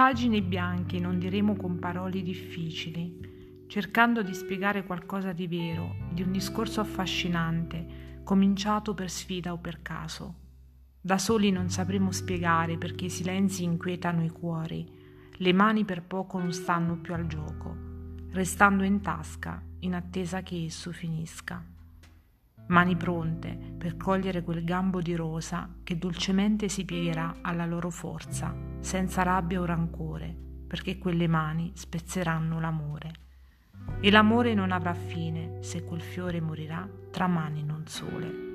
Pagine bianche non diremo con parole difficili, cercando di spiegare qualcosa di vero, di un discorso affascinante, cominciato per sfida o per caso. Da soli non sapremo spiegare perché i silenzi inquietano i cuori, le mani per poco non stanno più al gioco, restando in tasca in attesa che esso finisca mani pronte per cogliere quel gambo di rosa che dolcemente si piegherà alla loro forza, senza rabbia o rancore, perché quelle mani spezzeranno l'amore. E l'amore non avrà fine se quel fiore morirà tra mani non sole.